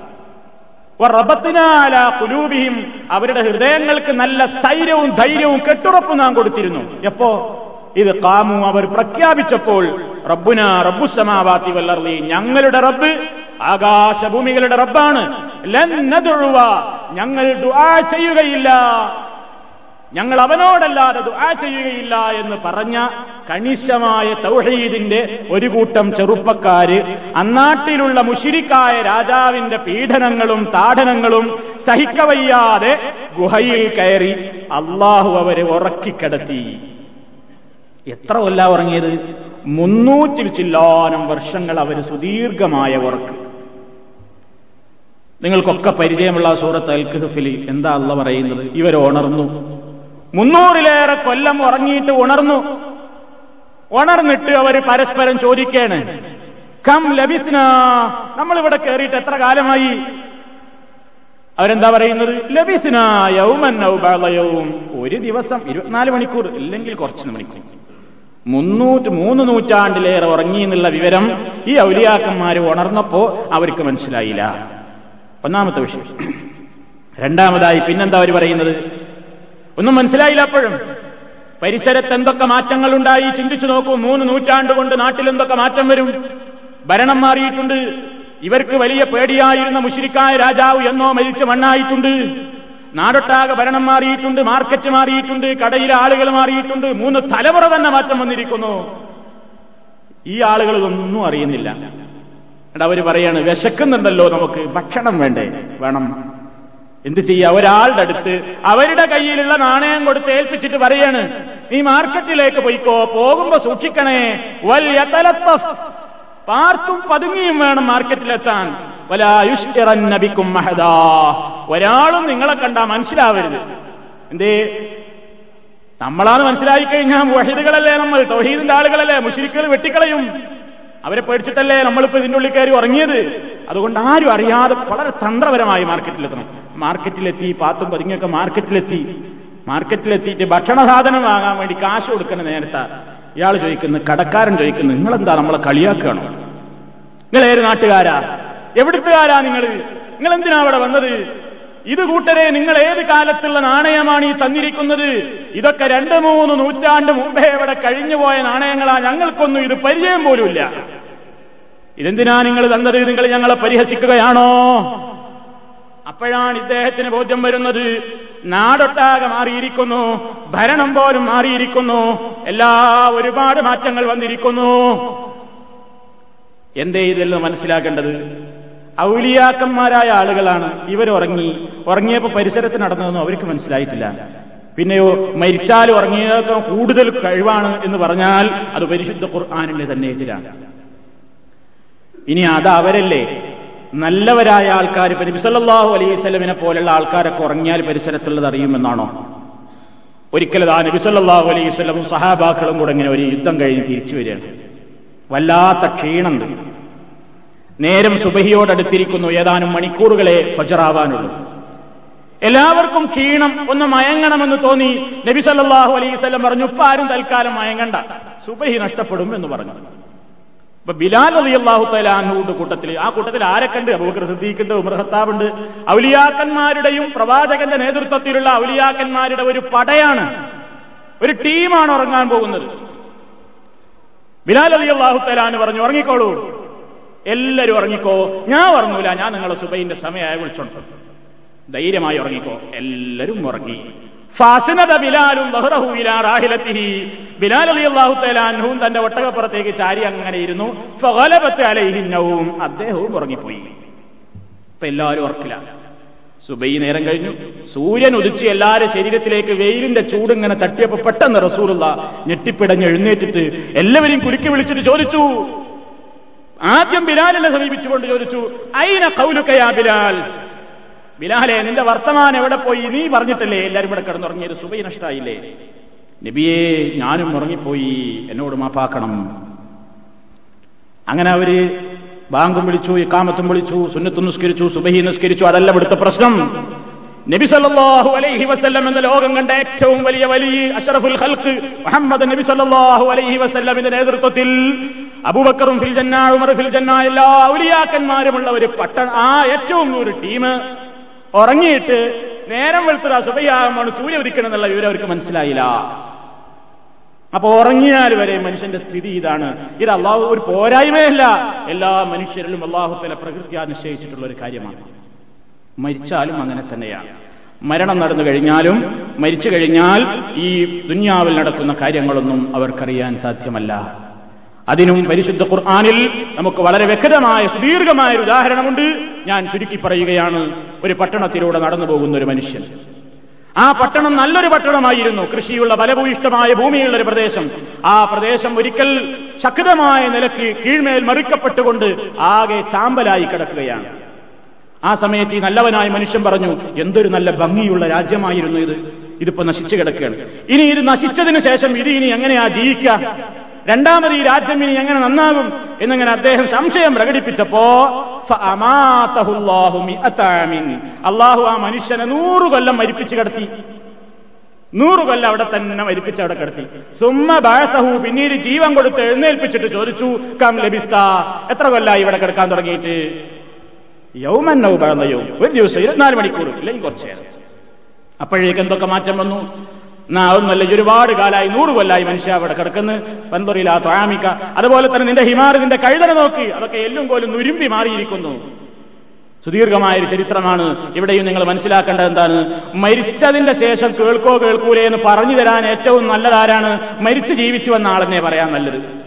കുലൂബിഹിം അവരുടെ ഹൃദയങ്ങൾക്ക് നല്ല സ്ഥൈര്യവും ധൈര്യവും കെട്ടുറപ്പും നാം കൊടുത്തിരുന്നു. എപ്പോ? ഇത് കാമു അവർ പ്രഖ്യാപിച്ചപ്പോൾ റബ്ബുന റബ്ബുസമാവാത്തി വല്ലർലി ഞങ്ങളുടെ റബ്ബ് ആകാശഭൂമികളുടെ റബ്ബാണ്. ഞങ്ങൾ ദുആ ചെയ്യുകയില്ല. ഞങ്ങൾ അവനോടല്ലാതെ ദുആ ചെയ്യുകയില്ല എന്ന് പറഞ്ഞ കണിശമായ തൗഹീദിന്റെ ഒരു കൂട്ടം ചെറുപ്പക്കാര് അന്നാട്ടിലുള്ള മുഷിരിക്കായ രാജാവിന്റെ പീഡനങ്ങളും താടനങ്ങളും സഹിക്കവയ്യാതെ ഗുഹയിൽ കയറി അള്ളാഹു അവരെ ഉറക്കിക്കിടത്തി. എത്ര കൊല്ല ഉറങ്ങിയത്? മുന്നൂറ്റി ചില്ലാനം വർഷങ്ങൾ അവർ സുദീർഘമായ ഉറക്ക്. നിങ്ങൾക്കൊക്കെ പരിചയമുള്ള സൂറത്ത് അൽഖഫിൽ എന്താ അല്ല പറയുന്നത്? ഇവർ ഉണർന്നു മുന്നൂറിലേറെ കൊല്ലം ഉറങ്ങിയിട്ട് ഉണർന്നു. ഉണർന്നിട്ട് അവർ പരസ്പരം ചോദിക്കേണ്. കം ലഭിസ്ന നമ്മളിവിടെ കയറിയിട്ട് എത്ര കാലമായി? അവരെന്താ പറയുന്നത്? ലഭിസ്ന യൗമൻ യൗം. ഒരു ദിവസം ഇരുപത്തിനാല് മണിക്കൂർ ഇല്ലെങ്കിൽ കുറച്ച് മണിക്കൂർ. മുന്നൂറ്റി മൂന്ന് നൂറ്റാണ്ടിലേറെ ഉറങ്ങി എന്നുള്ള വിവരം ഈ ഔലിയാക്കന്മാർ ഉണർന്നപ്പോ അവർക്ക് മനസ്സിലായില്ല. ഒന്നാമത്തെ വിഷയം. രണ്ടാമതായി പിന്നെന്താ അവർ പറയുന്നത്? ഒന്നും മനസ്സിലായില്ല അപ്പോഴും. പരിസരത്ത് എന്തൊക്കെ മാറ്റങ്ങൾ ഉണ്ടായി ചിന്തിച്ചു നോക്കൂ. മൂന്ന് നൂറ്റാണ്ട് കൊണ്ട് നാട്ടിൽ എന്തൊക്കെ മാറ്റം വരും? ഭരണം മാറിയിട്ടുണ്ട്. ഇവർക്ക് വലിയ പേടിയായിരുന്ന മുഷിരിക്കായ രാജാവ് എന്നോ മരിച്ച് മണ്ണായിട്ടുണ്ട്. നാടൊട്ടാകെ ഭരണം മാറിയിട്ടുണ്ട് മാർക്കറ്റ് മാറിയിട്ടുണ്ട് കടയിലെ ആളുകൾ മാറിയിട്ടുണ്ട്. മൂന്ന് തലമുറ തന്നെ മാറ്റം വന്നിരിക്കുന്നു. ഈ ആളുകൾ ഇതൊന്നും അറിയുന്നില്ല. എന്നിട്ട് അവർ പറയാണ് വിശക്കുന്നുണ്ടല്ലോ നമുക്ക്. ഭക്ഷണം വേണ്ടേ? വേണം. എന്ത് ചെയ്യുക ഒരാളുടെ അടുത്ത് അവരുടെ കയ്യിലുള്ള നാണയം കൊടുത്ത് ഏൽപ്പിച്ചിട്ട് പറയാണ് നീ മാർക്കറ്റിലേക്ക് പോയിക്കോ പോകുമ്പോ സൂക്ഷിക്കണേ. വലിയ യതലത്തഫ് പാർത്തും പതുങ്ങിയും വേണം മാർക്കറ്റിലെത്താൻ. വലായുഷ്റന്നബിക്കും മഹദാ. ഒരാളും നിങ്ങളെ കണ്ടാ മനസ്സിലാവരുത്. എന്തേ? നമ്മളാണ് മനസ്സിലായി കഴിഞ്ഞാൽ വഹിദുകളല്ലേ നമ്മൾ? തൊഹീദിന്റെ ആളുകളല്ലേ? മുഷിരിക്കൽ വെട്ടിക്കളയും. അവരെ പേടിച്ചിട്ടല്ലേ നമ്മളിപ്പോ ഇതിന്റെ ഉള്ളിൽ കയറി ഉറങ്ങിയത്? അതുകൊണ്ട് ആരും അറിയാതെ വളരെ തന്ത്രപരമായി മാർക്കറ്റിലെത്തണം. മാർക്കറ്റിലെത്തി പാത്തും പതുങ്ങിയൊക്കെ മാർക്കറ്റിലെത്തി. മാർക്കറ്റിലെത്തിയിട്ട് ഭക്ഷണ സാധനം വാങ്ങാൻ വേണ്ടി കാശ് കൊടുക്കുന്ന നേരത്തെ ഇയാൾ ചോദിക്കുന്നു കടക്കാരൻ ചോദിക്കുന്നു നിങ്ങളെന്താ നമ്മളെ കളിയാക്കുകയാണോ? നിങ്ങൾ ഏത് നാട്ടുകാരാ? എവിടുത്തുകാരാ നിങ്ങൾ? നിങ്ങൾ എന്തിനാ അവിടെ വന്നത്? ഇത് കൂട്ടരെ നിങ്ങൾ ഏത് കാലത്തുള്ള നാണയമാണ് ഈ തന്നിരിക്കുന്നത്? ഇതൊക്കെ രണ്ട് മൂന്ന് നൂറ്റാണ്ട് മുമ്പേ ഇവിടെ കഴിഞ്ഞുപോയ നാണയങ്ങളാ ഞങ്ങൾക്കൊന്നും ഇത് പരിചയം പോലുമില്ല. ഇതെന്തിനാ നിങ്ങൾ തന്നത്? നിങ്ങൾ ഞങ്ങളെ പരിഹസിക്കുകയാണോ? അപ്പോഴാണ് ഇദ്ദേഹത്തിന് ബോധ്യം വരുന്നത്. നാടൊട്ടാകെ മാറിയിരിക്കുന്നു. ഭരണം പോലും മാറിയിരിക്കുന്നു. എല്ലാ ഒരുപാട് മാറ്റങ്ങൾ വന്നിരിക്കുന്നു. എന്തേ ഇതെല്ലാം മനസ്സിലാക്കേണ്ടത്? ഔലിയാക്കന്മാരായ ആളുകളാണ് ഇവർ ഉറങ്ങി ഉറങ്ങിയപ്പോ പരിസരത്ത് നടന്നതെന്നും അവർക്ക് മനസ്സിലായിട്ടില്ല. പിന്നെയോ മരിച്ചാൽ ഉറങ്ങിയതൊക്കെ കൂടുതൽ കഴിവാണ് എന്ന് പറഞ്ഞാൽ അത് പരിശുദ്ധ ഖുർആാനിന്റെ തന്നെ എതിരാണ്. ഇനി അത് അവരല്ലേ? നല്ലവരായ ആൾക്കാർ ഇപ്പൊ നബിസല്ലാഹു അലൈഹി പോലുള്ള ആൾക്കാരൊക്കെ ഉറങ്ങിയാൽ പരിസരത്തുള്ളത് അറിയുമെന്നാണോ? ഒരിക്കലും ആ നബിസല്ലാഹു അലൈഹി സ്വലമും സഹാബാക്കളും കൂടെ ഇങ്ങനെ ഒരു യുദ്ധം കഴിഞ്ഞ് തിരിച്ചു വരികയാണ്. വല്ലാത്ത ക്ഷീണം നേരം സുബഹിയോടടുത്തിരിക്കുന്നു ഏതാനും മണിക്കൂറുകളെ ഫജറാവാനുള്ളൂ. എല്ലാവർക്കും ക്ഷീണം ഒന്ന് മയങ്ങണമെന്ന് തോന്നി നബി സല്ലാഹു അലൈവല്ലം പറഞ്ഞു ഇപ്പാരും തൽക്കാലം മയങ്ങണ്ട. സുബഹി നഷ്ടപ്പെടും എന്ന് പറഞ്ഞു. ഇപ്പൊ ബിലാൽ അലി അള്ളാഹു തലാഹുവിന്റെ കൂട്ടത്തിൽ ആ കൂട്ടത്തിൽ ആരൊക്കെണ്ട് അബൂബക്കർ സിദ്ദീഖിന്റെ ഉമർ ഖത്താബുണ്ട്. ഔലിയാക്കന്മാരുടെയും പ്രവാചകന്റെ നേതൃത്വത്തിലുള്ള ഔലിയാക്കന്മാരുടെ ഒരു പടയാണ് ഒരു ടീമാണ് ഉറങ്ങാൻ പോകുന്നത്. ബിലാൽ അലി അള്ളാഹു തലാന്ന് പറഞ്ഞു ഉറങ്ങിക്കോളൂ. എല്ലാവരും ഉറങ്ങിക്കോ. ഞാൻ ഉറങ്ങൂല. ഞാൻ നിങ്ങളെ സുബൈന്റെ സമയമായി വിളിച്ചോണ്ട് ധൈര്യമായി ഉറങ്ങിക്കോ. എല്ലാവരും ഉറങ്ങി. ബിലാലും തന്റെ ഒട്ടകപ്പുറത്തേക്ക് ചാരി അങ്ങനെ ഇരുന്നു. അലൈഹിന്നവും അദ്ദേഹവും ഉറങ്ങിപ്പോയി. ഇപ്പൊ എല്ലാവരും ഉറക്കില്ല. സുബൈ നേരം കഴിഞ്ഞു. സൂര്യൻ ഉദിച്ച് എല്ലാവരുടെ ശരീരത്തിലേക്ക് വെയിലിന്റെ ചൂട് ഇങ്ങനെ തട്ടിയപ്പോ പെട്ടെന്ന് റസൂറുള്ള ഞെട്ടിപ്പിടഞ്ഞ് എഴുന്നേറ്റിട്ട് എല്ലാവരെയും കുലുക്കി വിളിച്ചിട്ട് ചോദിച്ചു ആദ്യം ബിലാലിനെ സമീപിച്ചുകൊണ്ട് ചോദിച്ചു അയിന കൗലുക്കയാ ബിലാൽ? ബിലാലെ നിന്റെ വർത്തമാനം എവിടെ പോയി? നീ പറഞ്ഞിട്ടില്ലേ എല്ലാരും ഇവിടെ കിടന്നുറങ്ങിയത് സുബൈ നഷ്ടായില്ലേ? നബിയെ ഞാനും ഉറങ്ങിപ്പോയി. എന്നോട് മാപ്പാക്കണം. അങ്ങനെ അവർ ബാങ്കും വിളിച്ചു ഇക്കാമത്തും വിളിച്ചു സുന്നത്തും നിസ്കരിച്ചു സുബഹി നിസ്കരിച്ചു. അതല്ല ഇവിടുത്തെ പ്രശ്നം. നബി സല്ലല്ലാഹു അലൈഹി വസല്ലം എന്ന ലോകം കണ്ട ഏറ്റവും വലിയ വലിയ അഷറഫുൽ ഹൽക്ക് മുഹമ്മദ് നബി സല്ലല്ലാഹു അലൈഹി വസല്ലമിന്റെ നേതൃത്വത്തിൽ അബൂബക്കറും ഫിൽ ജന്ന ഉമർ ഫിൽ ജന്ന എല്ലാ ഔലിയാക്കന്മാരുമുള്ള ഒരു പട്ട ആ ഏറ്റവും ഒരു ടീം ഉറങ്ങിയിട്ട് നേരം വെളുത്തൊരു അസുഖയാകുമ്പോൾ സൂര്യ ഉദിക്കണം എന്നുള്ള വിവരം അവർക്ക് മനസ്സിലായില്ല. അപ്പൊ ഉറങ്ങിയാൽ വരെ മനുഷ്യന്റെ സ്ഥിതി ഇതാണ്. ഇത് അള്ളാഹു ഒരു പോരായ്മയല്ല. എല്ലാ മനുഷ്യരിലും അള്ളാഹുത്തല പ്രകൃതിയാ നിശ്ചയിച്ചിട്ടുള്ള ഒരു കാര്യമാണ്. മരിച്ചാലും അങ്ങനെ തന്നെയാണ്. മരണം നടന്നു കഴിഞ്ഞാലും മരിച്ചു കഴിഞ്ഞാൽ ഈ ദുന്യാവിൽ നടക്കുന്ന കാര്യങ്ങളൊന്നും അവർക്കറിയാൻ സാധ്യമല്ല. അതിനും പരിശുദ്ധ ഖുർആാനിൽ നമുക്ക് വളരെ വ്യക്തമായ സുദീർഘമായ ഒരു ഉദാഹരണമുണ്ട്. ഞാൻ ചുരുക്കി പറയുകയാണ്. ഒരു പട്ടണത്തിലൂടെ നടന്നു പോകുന്ന ഒരു മനുഷ്യൻ. ആ പട്ടണം നല്ലൊരു പട്ടണമായിരുന്നു. കൃഷിയുള്ള ഫലഭൂയിഷ്ടമായ ഭൂമിയുള്ള ഒരു പ്രദേശം. ആ പ്രദേശം ഒരിക്കൽ ശക്തമായ നിലയ്ക്ക് കീഴ്മേൽ മറിക്കപ്പെട്ടുകൊണ്ട് ആകെ ചാമ്പലായി കിടക്കുകയാണ്. ആ സമയത്ത് ഈ നല്ലവനായ മനുഷ്യൻ പറഞ്ഞു എന്തൊരു നല്ല ഭംഗിയുള്ള രാജ്യമായിരുന്നു ഇത്. ഇതിപ്പോ നശിച്ചു കിടക്കുകയാണ്. ഇനി ഇത് നശിച്ചതിന് ശേഷം ഇത് ഇനി എങ്ങനെയാ ജീവിക്കുക? രണ്ടാമത് ഈ രാജ്യം ഇനി എങ്ങനെ നന്നാകും എന്നിങ്ങനെ അദ്ദേഹം സംശയം പ്രകടിപ്പിച്ചപ്പോ അള്ളാഹു ആ മനുഷ്യനെ നൂറു കൊല്ലം മരിപ്പിച്ചു കിടത്തി. നൂറു കൊല്ലം അവിടെ തന്നെ മരിപ്പിച്ച് അവിടെ കിടത്തി. സുമ്മ ബാസഹു പിന്നീട് ജീവൻ കൊടുത്ത് എഴുന്നേൽപ്പിച്ചിട്ട് ചോദിച്ചു കം ലഭിസ്ത എത്ര കൊല്ലായി ഇവിടെ കിടക്കാൻ തുടങ്ങിയിട്ട്? യൗമൻ പറഞ്ഞ യൗ ഒരു ദിവസം ഇരുപത്തിനാല് മണിക്കൂർ ഇല്ലെങ്കിൽ കുറച്ച് അപ്പോഴേക്ക് എന്തൊക്കെ മാറ്റം വന്നു? എന്നാ ഒന്നല്ല ഒരുപാട് കാലായി നൂറ് കൊല്ലായി മനുഷ്യ അവിടെ കിടക്കുന്നു. പന്തൊറിയില്ല തൊഴാമിക്ക അതുപോലെ തന്നെ നിന്റെ ഹിമാർ നിന്റെ കഴുതന നോക്കി. അതൊക്കെ എല്ലും കോലും നുരുമ്പി മാറിയിരിക്കുന്നു. സുദീർഘമായ ഒരു ചരിത്രമാണ്. ഇവിടെയും നിങ്ങൾ മനസ്സിലാക്കേണ്ടത് എന്താണ്? മരിച്ചതിന്റെ ശേഷം കേൾക്കോ കേൾക്കൂലേ എന്ന് പറഞ്ഞു തരാൻ ഏറ്റവും നല്ലതാരാണ്? മരിച്ചു ജീവിച്ചു വന്ന ആളെന്നെ പറയാൻ നല്ലത്.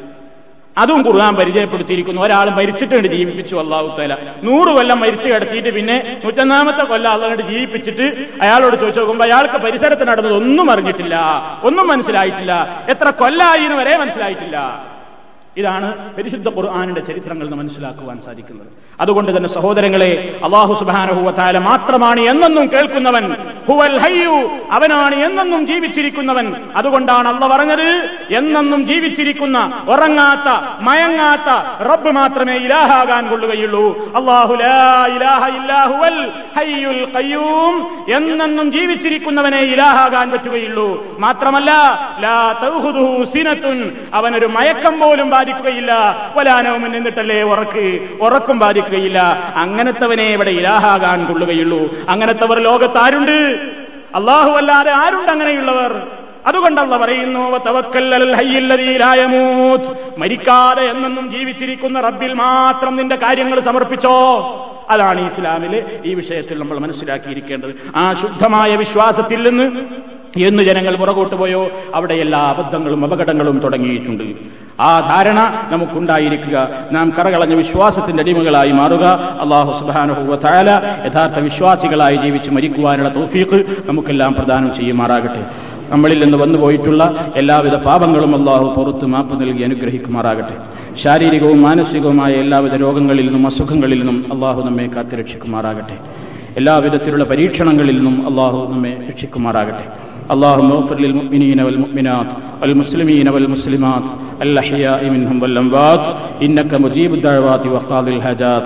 അതും ഖുർആൻ പരിചയപ്പെടുത്തിയിരിക്കുന്നു. ഒരാൾ മരിച്ചിട്ടുണ്ട് ജീവിപ്പിച്ചു അള്ളാഹുത്തല നൂറ് കൊല്ലം മരിച്ചു കിടത്തിയിട്ട് പിന്നെ നൂറ്റൊന്നാമത്തെ കൊല്ലം അള്ളാഹോട് ജീവിപ്പിച്ചിട്ട് അയാളോട് ചോദിച്ചു നോക്കുമ്പോൾ അയാൾക്ക് പരിസരത്ത് നടന്നത് ഒന്നും അറിഞ്ഞിട്ടില്ല. ഒന്നും മനസ്സിലായിട്ടില്ല. എത്ര കൊല്ലായി എന്ന് വരെ മനസ്സിലായിട്ടില്ല. ഇതാണ് പരിശുദ്ധ ഖുർആാനിന്റെ ചരിത്രങ്ങൾ നിന്ന് മനസ്സിലാക്കുവാൻ സാധിക്കുന്നത്. അതുകൊണ്ട് തന്നെ സഹോദരങ്ങളെ അള്ളാഹു സുബാനഹുവത്താല മാത്രമാണ് എന്നെന്നും കേൾക്കുന്നവൻ. ഹുവൽ ഹയ്യു അവനാണ് എന്നെന്നും ജീവിച്ചിരിക്കുന്നവൻ. അതുകൊണ്ടാണ് അള്ള പറഞ്ഞത് എന്നെന്നും ജീവിച്ചിരിക്കുന്ന ഉറങ്ങാത്ത മയങ്ങാത്ത റബ്ബ് മാത്രമേ ഇലാഹാകാൻ കൊള്ളുകയുള്ളൂ. അള്ളാഹു ഹയ്യുൽ ഖയ്യൂം എന്നെന്നും ജീവിച്ചിരിക്കുന്നവനെ ഇലാഹാകാൻ പറ്റുകയുള്ളൂ. മാത്രമല്ല അവനൊരു മയക്കം പോലും ബാധിക്കുകയില്ല. വലാനവും നിന്നിട്ടല്ലേ ഉറക്ക്? ഉറക്കും ബാധിക്കുകയില്ല. അങ്ങനത്തവനെ ഇവിടെ ഇലാഹാകാൻ കൊള്ളുകയുള്ളൂ. അങ്ങനത്തവർ ലോകത്താരുണ്ട്? അള്ളാഹു അല്ലാതെ ആരുണ്ട് അങ്ങനെയുള്ളവർ? അതുകൊണ്ടല്ല പറയുന്നു മരിക്കാതെ എന്നെന്നും ജീവിച്ചിരിക്കുന്ന റബ്ബിൽ മാത്രം നിന്റെ കാര്യങ്ങൾ സമർപ്പിച്ചോ? അതാണ് ഇസ്ലാമിൽ ഈ വിഷയത്തിൽ നമ്മൾ മനസ്സിലാക്കിയിരിക്കേണ്ടത്. ആ ശുദ്ധമായ വിശ്വാസത്തിൽ നിന്ന് എന്ന് ജനങ്ങൾ പുറകോട്ട് പോയോ? അവിടെ എല്ലാ അബദ്ധങ്ങളും അപകടങ്ങളും തുടങ്ങിയിട്ടുണ്ട്. ആ ധാരണ നമുക്കുണ്ടായിരിക്കുക. നാം കറകളഞ്ഞ വിശ്വാസത്തിന്റെ അടിമകളായി മാറുക. അള്ളാഹു സുബാനുഹുവ താല യഥാർത്ഥ വിശ്വാസികളായി ജീവിച്ച് മരിക്കുവാനുള്ള തോഫീക്ക് നമുക്കെല്ലാം പ്രദാനം ചെയ്യുമാറാകട്ടെ. നമ്മളിൽ നിന്ന് വന്നുപോയിട്ടുള്ള എല്ലാവിധ പാപങ്ങളും അള്ളാഹു പുറത്ത് മാപ്പ് നൽകി അനുഗ്രഹിക്കുമാറാകട്ടെ. ശാരീരികവും മാനസികവുമായ എല്ലാവിധ രോഗങ്ങളിൽ നിന്നും അസുഖങ്ങളിൽ നിന്നും അള്ളാഹു നമ്മെ കാത്തുരക്ഷിക്കുമാറാകട്ടെ. എല്ലാവിധത്തിലുള്ള പരീക്ഷണങ്ങളിൽ നിന്നും അള്ളാഹു നമ്മെ രക്ഷിക്കുമാറാകട്ടെ اللهم اغفر للمؤمنين والمؤمنات والمسلمين والمسلمات الأحياء منهم والأموات إنك مجيب الدعوات وقاضي الحاجات